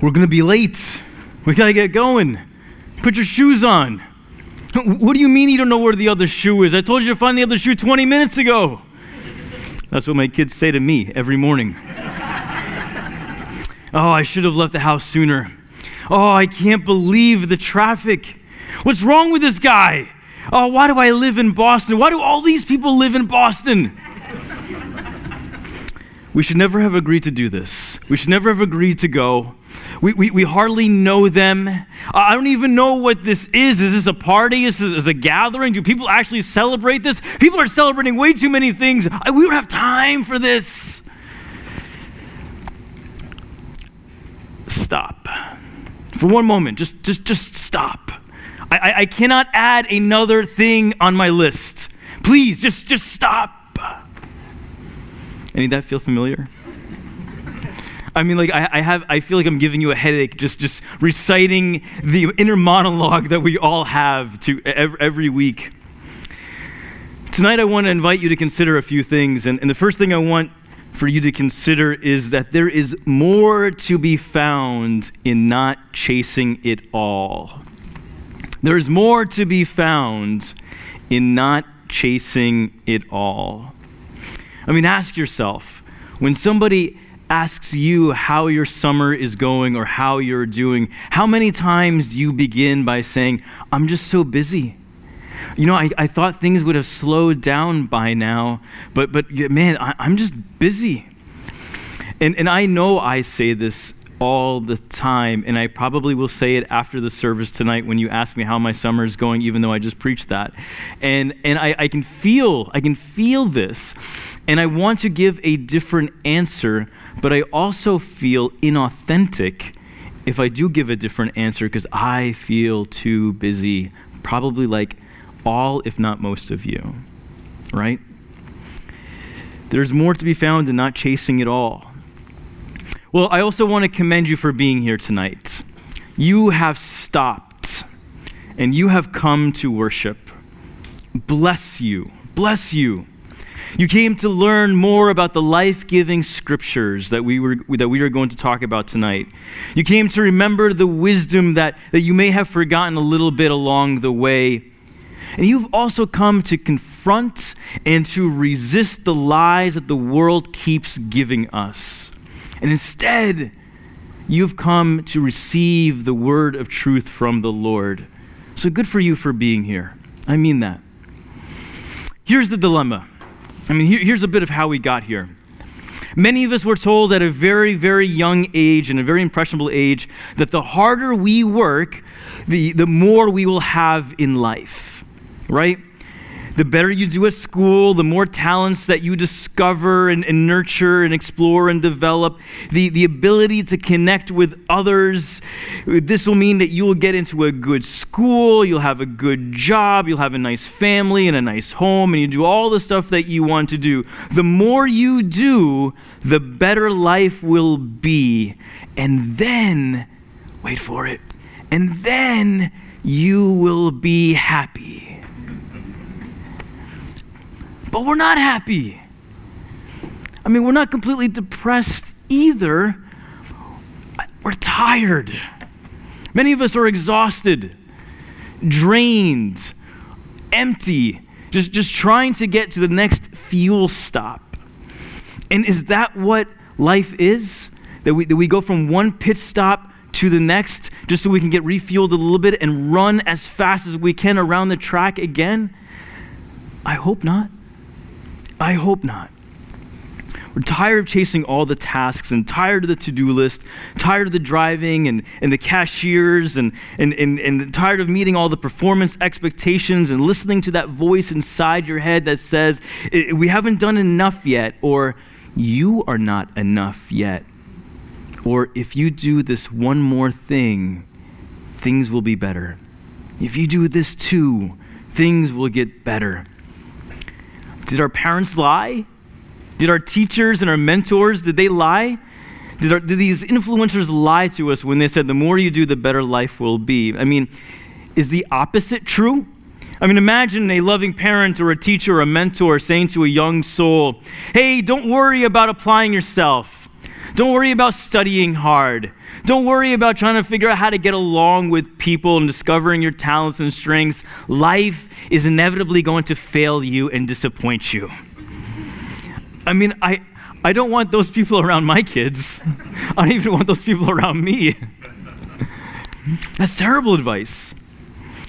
We're going to be late. We got to get going. Put your shoes on. What do you mean you don't know where the other shoe is? I told you to find the other shoe 20 minutes ago. That's what my kids say to me every morning. oh, I should have left the house sooner. Oh, I can't believe the traffic. What's wrong with this guy? Oh, why do I live in Boston? Why do all these people live in Boston? we should never have agreed to do this. We should never have agreed to go. We, we, we hardly know them. I don't even know what this is. Is this a party? Is this a gathering? Do people actually celebrate this? People are celebrating way too many things. We don't have time for this. Stop. For one moment, just, just, just stop. I, I cannot add another thing on my list. Please, just, just stop. Any of that feel familiar? I mean, like I, I, have, I feel like I'm giving you a headache just, just reciting the inner monologue that we all have to every, every week. Tonight, I want to invite you to consider a few things, and, and the first thing I want for you to consider is that there is more to be found in not chasing it all. There is more to be found in not chasing it all. I mean, ask yourself when somebody asks you how your summer is going or how you're doing, how many times do you begin by saying, I'm just so busy? You know, I, I thought things would have slowed down by now, but, but man, I, I'm just busy. And, and I know I say this all the time, and I probably will say it after the service tonight when you ask me how my summer is going, even though I just preached that. And, and I, I can feel, I can feel this, and I want to give a different answer, but I also feel inauthentic if I do give a different answer because I feel too busy, probably like all, if not most of you, right? There's more to be found in not chasing it all. Well, I also want to commend you for being here tonight. You have stopped and you have come to worship. Bless you. Bless you. You came to learn more about the life giving scriptures that we, were, that we are going to talk about tonight. You came to remember the wisdom that, that you may have forgotten a little bit along the way. And you've also come to confront and to resist the lies that the world keeps giving us. And instead, you've come to receive the word of truth from the Lord. So good for you for being here. I mean that. Here's the dilemma I mean, here, here's a bit of how we got here. Many of us were told at a very, very young age and a very impressionable age that the harder we work, the, the more we will have in life, right? The better you do at school, the more talents that you discover and, and, nurture and explore and develop, the, the ability to connect with others. This will mean that you will get into a good school, you'll have a good job, you'll have a nice family and a nice home, and you do all the stuff that you want to do. The more you do, the better life will be. And then, wait for it, and then you will be happy but we're not happy. I mean, we're not completely depressed either. We're tired. Many of us are exhausted, drained, empty, just, just trying to get to the next fuel stop. And is that what life is? That we, that we go from one pit stop to the next just so we can get refueled a little bit and run as fast as we can around the track again? I hope not. I hope not. We're tired of chasing all the tasks and tired of the to do list, tired of the driving and, and the cashiers, and, and, and, and tired of meeting all the performance expectations and listening to that voice inside your head that says, We haven't done enough yet, or You are not enough yet, or if you do this one more thing, things will be better. If you do this too, things will get better. Did our parents lie? Did our teachers and our mentors, did they lie? Did, our, did these influencers lie to us when they said the more you do, the better life will be? I mean, is the opposite true? I mean, imagine a loving parent or a teacher or a mentor saying to a young soul, Hey, don't worry about applying yourself. Don't worry about studying hard. Don't worry about trying to figure out how to get along with people and discovering your talents and strengths. Life is inevitably going to fail you and disappoint you. I mean, I, I don't want those people around my kids. I don't even want those people around me. That's terrible advice.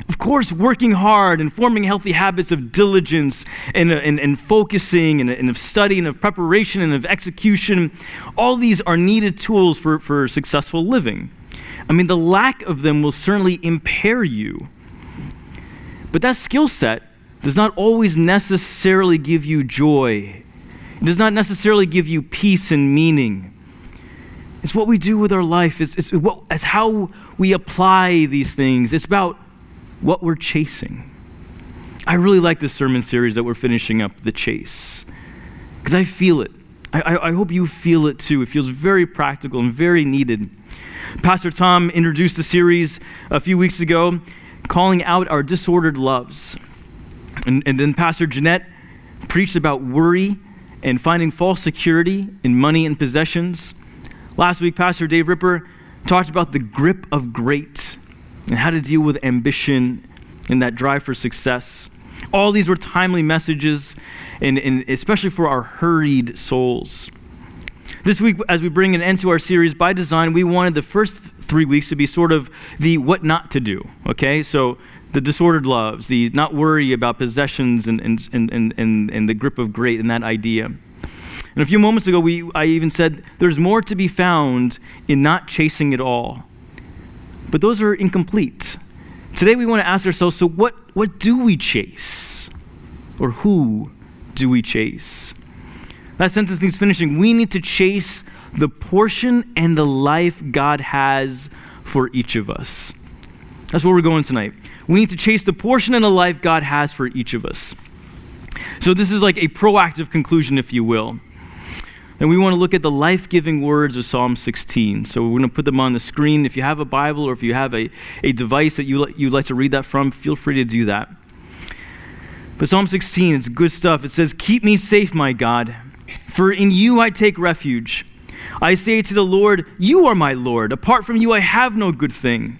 Of course, working hard and forming healthy habits of diligence and, uh, and, and focusing and, and of study and of preparation and of execution, all these are needed tools for, for successful living. I mean, the lack of them will certainly impair you. But that skill set does not always necessarily give you joy, it does not necessarily give you peace and meaning. It's what we do with our life, it's, it's, what, it's how we apply these things. It's about what we're chasing. I really like this sermon series that we're finishing up, The Chase, because I feel it. I, I, hope you feel it too. It feels very practical and very needed. Pastor Tom introduced the series a few weeks ago, calling out our disordered loves. And, and then Pastor Jeanette preached about worry and finding false security in money and possessions. Last week, Pastor Dave Ripper talked about the grip of great and how to deal with ambition and that drive for success. All these were timely messages, and, and especially for our hurried souls. This week, as we bring an end to our series by design, we wanted the first three weeks to be sort of the what not to do, okay? So the disordered loves, the not worry about possessions and, and, and, and, and the grip of great and that idea. And a few moments ago, we, I even said there's more to be found in not chasing it all but those are incomplete. Today we want to ask ourselves so, what, what do we chase? Or who do we chase? That sentence needs finishing. We need to chase the portion and the life God has for each of us. That's where we're going tonight. We need to chase the portion and the life God has for each of us. So, this is like a proactive conclusion, if you will. And we want to look at the life giving words of Psalm 16. So we're going to put them on the screen. If you have a Bible or if you have a, a device that you, you'd like to read that from, feel free to do that. But Psalm 16, it's good stuff. It says, Keep me safe, my God, for in you I take refuge. I say to the Lord, You are my Lord. Apart from you, I have no good thing.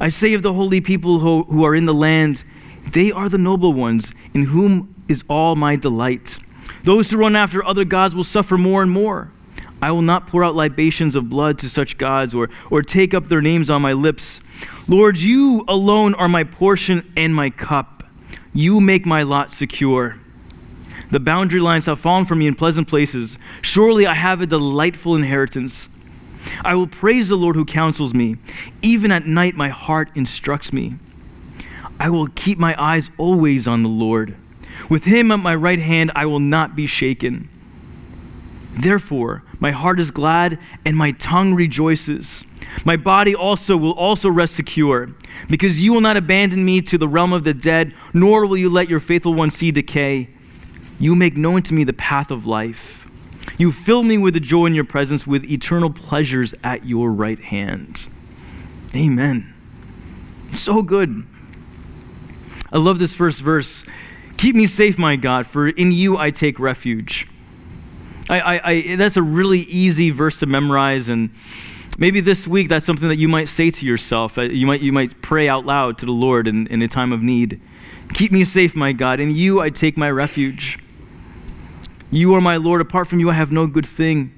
I say of the holy people who, who are in the land, They are the noble ones, in whom is all my delight. Those who run after other gods will suffer more and more. I will not pour out libations of blood to such gods or, or take up their names on my lips. Lord, you alone are my portion and my cup. You make my lot secure. The boundary lines have fallen for me in pleasant places. Surely I have a delightful inheritance. I will praise the Lord who counsels me. Even at night, my heart instructs me. I will keep my eyes always on the Lord. With him at my right hand, I will not be shaken. Therefore, my heart is glad and my tongue rejoices. My body also will also rest secure, because you will not abandon me to the realm of the dead, nor will you let your faithful one see decay. You make known to me the path of life. You fill me with the joy in your presence, with eternal pleasures at your right hand. Amen. So good. I love this first verse Keep me safe, my God, for in you I take refuge. I, I, I, that's a really easy verse to memorize, and maybe this week that's something that you might say to yourself. Uh, you might, you might pray out loud to the Lord in, in a time of need. Keep me safe, my God. In you I take my refuge. You are my Lord. Apart from you, I have no good thing.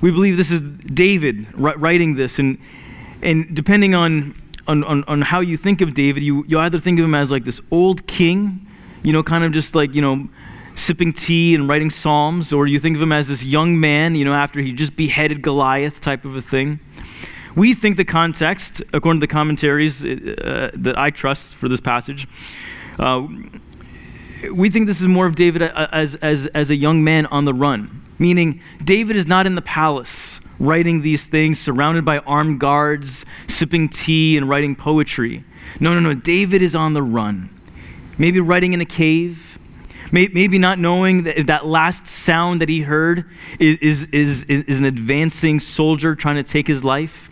We believe this is David writing this, and, and depending on, on, on, on how you think of David, you, you either think of him as like this old king you know, kind of just like, you know, sipping tea and writing psalms, or you think of him as this young man, you know, after he just beheaded Goliath type of a thing. We think the context, according to the commentaries uh, that I trust for this passage, uh, we think this is more of David as, as, as a young man on the run, meaning David is not in the palace writing these things, surrounded by armed guards, sipping tea and writing poetry. No, no, no. David is on the run maybe writing in a cave, maybe not knowing that that last sound that he heard is, is, is, is an advancing soldier trying to take his life.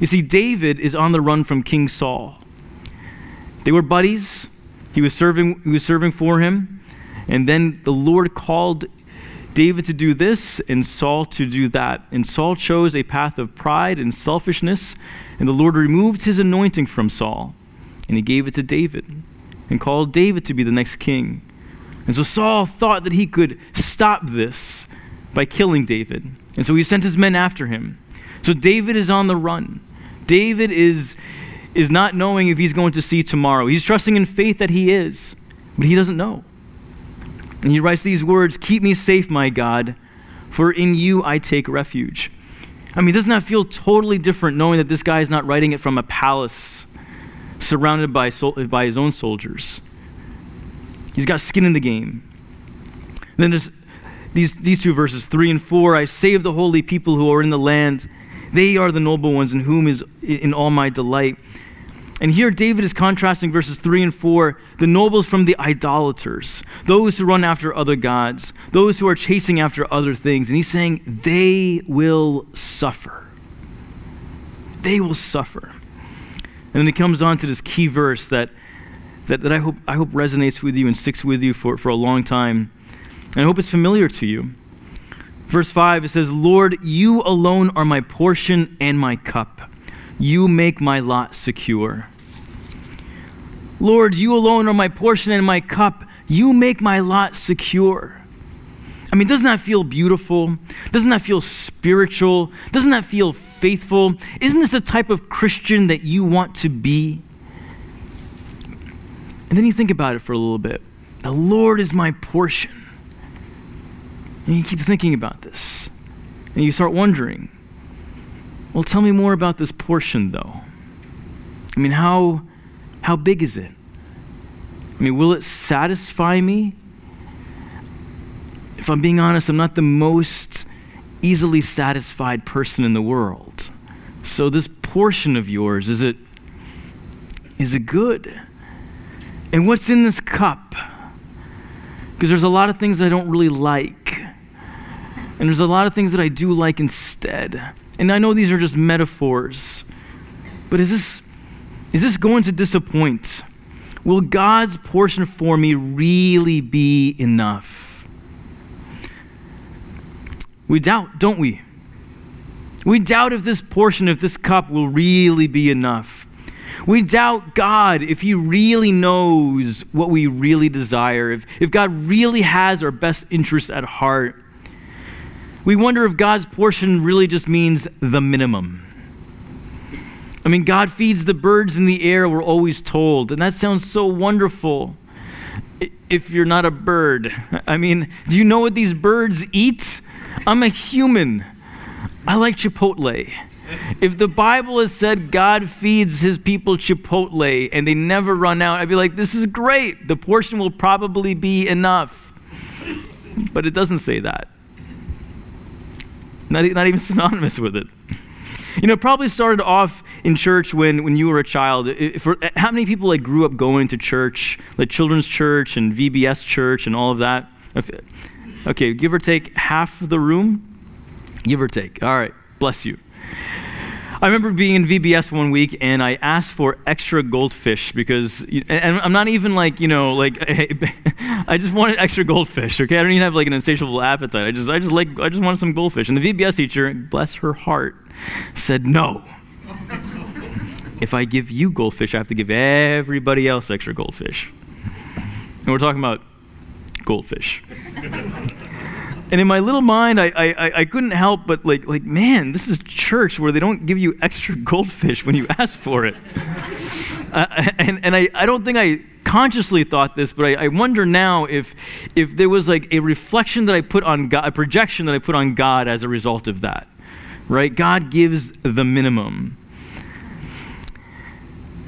You see, David is on the run from King Saul. They were buddies. He was serving, he was serving for him. And then the Lord called David to do this and Saul to do that. And Saul chose a path of pride and selfishness, and the Lord removed his anointing from Saul, and he gave it to David, and called David to be the next king. And so Saul thought that he could stop this by killing David. And so he sent his men after him. So David is on the run. David is, is not knowing if he's going to see tomorrow. He's trusting in faith that he is, but he doesn't know. And he writes these words Keep me safe, my God, for in you I take refuge. I mean, doesn't that feel totally different knowing that this guy is not writing it from a palace surrounded by, by his own soldiers? He's got skin in the game. And then there's these, these two verses, 3 and 4 I save the holy people who are in the land. They are the noble ones in whom is in all my delight. And here David is contrasting verses 3 and 4 the nobles from the idolaters, those who run after other gods, those who are chasing after other things. And he's saying they will suffer. They will suffer. And then he comes on to this key verse that, that, that I, hope, I hope resonates with you and sticks with you for, for a long time. And I hope it's familiar to you. Verse 5, it says, Lord, you alone are my portion and my cup. You make my lot secure. Lord, you alone are my portion and my cup. You make my lot secure. I mean, doesn't that feel beautiful? Doesn't that feel spiritual? Doesn't that feel faithful? Isn't this the type of Christian that you want to be? And then you think about it for a little bit. The Lord is my portion. And you keep thinking about this. And you start wondering well, tell me more about this portion, though. I mean, how, how big is it? I mean, will it satisfy me? If I'm being honest, I'm not the most easily satisfied person in the world. So this portion of yours, is it is it good? And what's in this cup? Because there's a lot of things that I don't really like. And there's a lot of things that I do like instead. And I know these are just metaphors, but is this, is this going to disappoint? Will God's portion for me really be enough? We doubt, don't we? We doubt if this portion, if this cup will really be enough. We doubt God if He really knows what we really desire, if, if God really has our best interests at heart. We wonder if God's portion really just means the minimum. I mean, God feeds the birds in the air, we're always told, and that sounds so wonderful. If you're not a bird, I mean, do you know what these birds eat? I'm a human. I like Chipotle. If the Bible has said God feeds his people Chipotle and they never run out, I'd be like, this is great. The portion will probably be enough. But it doesn't say that not, not even synonymous with it. You know, probably started off in church when, when you were a child. For, how many people like grew up going to church, like children's church and VBS church and all of that? Okay, give or take half the room? Give or take. All right, bless you. I remember being in VBS one week and I asked for extra goldfish because, and I'm not even like, you know, like, I just wanted extra goldfish, okay? I don't even have like an insatiable appetite. I just, I just like, I just wanted some goldfish. And the VBS teacher, bless her heart, said, no. if I give you goldfish, I have to give everybody else extra goldfish. And we're talking about goldfish. And in my little mind, I, I, I couldn't help but like, like, man, this is church where they don't give you extra goldfish when you ask for it. uh, and and I, I don't think I consciously thought this, but I, I, wonder now if, if there was like a reflection that I put on God, a projection that I put on God as a result of that. Right? God gives the minimum.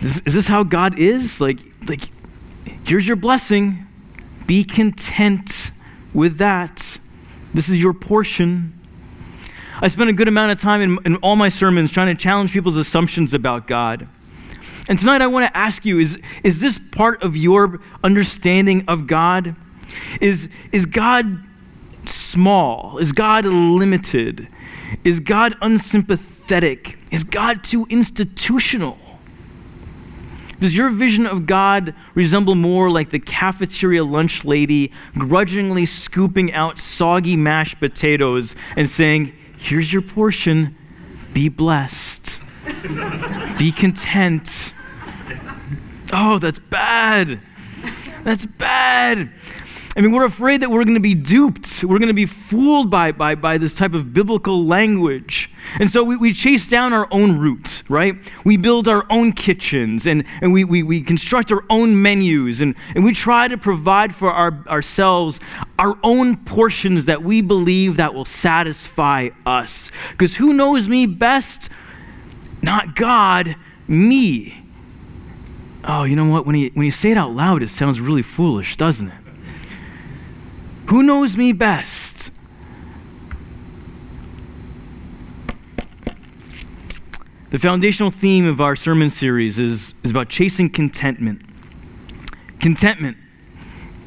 Is, is this how God is? Like, like, here's your blessing. Be content with that. This is your portion. I spend a good amount of time in, in all my sermons trying to challenge people's assumptions about God. And tonight I want to ask you is, is this part of your understanding of God? Is, is God small? Is God limited? Is God unsympathetic? Is God too institutional? Does your vision of God resemble more like the cafeteria lunch lady grudgingly scooping out soggy mashed potatoes and saying, Here's your portion, be blessed, be content? Oh, that's bad. That's bad. I mean, we're afraid that we're going to be duped. We're going to be fooled by, by, by this type of biblical language. And so we, we chase down our own roots, right? We build our own kitchens and, and we, we, we construct our own menus and, and we try to provide for our, ourselves our own portions that we believe that will satisfy us. Because who knows me best? Not God, me. Oh, you know what? When you, when you say it out loud, it sounds really foolish, doesn't it? Who knows me best? The foundational theme of our sermon series is, is about chasing contentment. Contentment.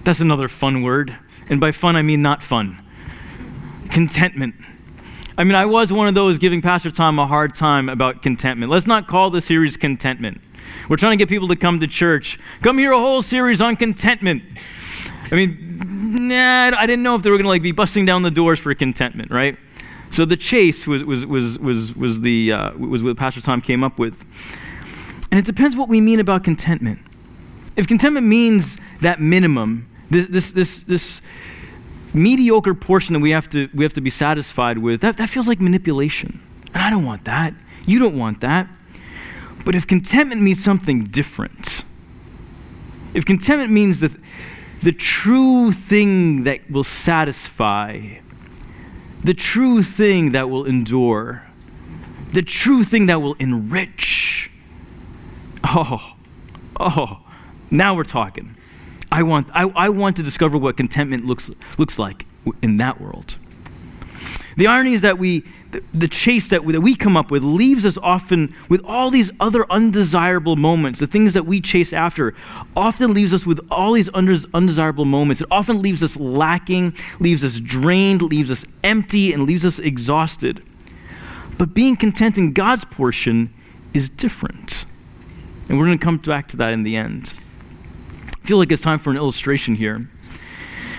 That's another fun word. And by fun, I mean not fun. Contentment. I mean, I was one of those giving Pastor Tom a hard time about contentment. Let's not call the series contentment. We're trying to get people to come to church. Come hear a whole series on contentment. I mean, nah, I didn't know if they were going to like be busting down the doors for contentment, right? So the chase was was was was was the uh, was what Pastor Tom came up with, and it depends what we mean about contentment. If contentment means that minimum, this this this, this mediocre portion that we have to we have to be satisfied with, that, that feels like manipulation, and I don't want that. You don't want that. But if contentment means something different, if contentment means that the true thing that will satisfy, the true thing that will endure, the true thing that will enrich. Oh, oh, now we're talking. I want, I, I want to discover what contentment looks, looks like in that world. The irony is that we, the, the chase that we, that we come up with leaves us often with all these other undesirable moments. The things that we chase after often leaves us with all these undesirable moments. It often leaves us lacking, leaves us drained, leaves us empty, and leaves us exhausted. But being content in God's portion is different. And we're going to come back to that in the end. I feel like it's time for an illustration here.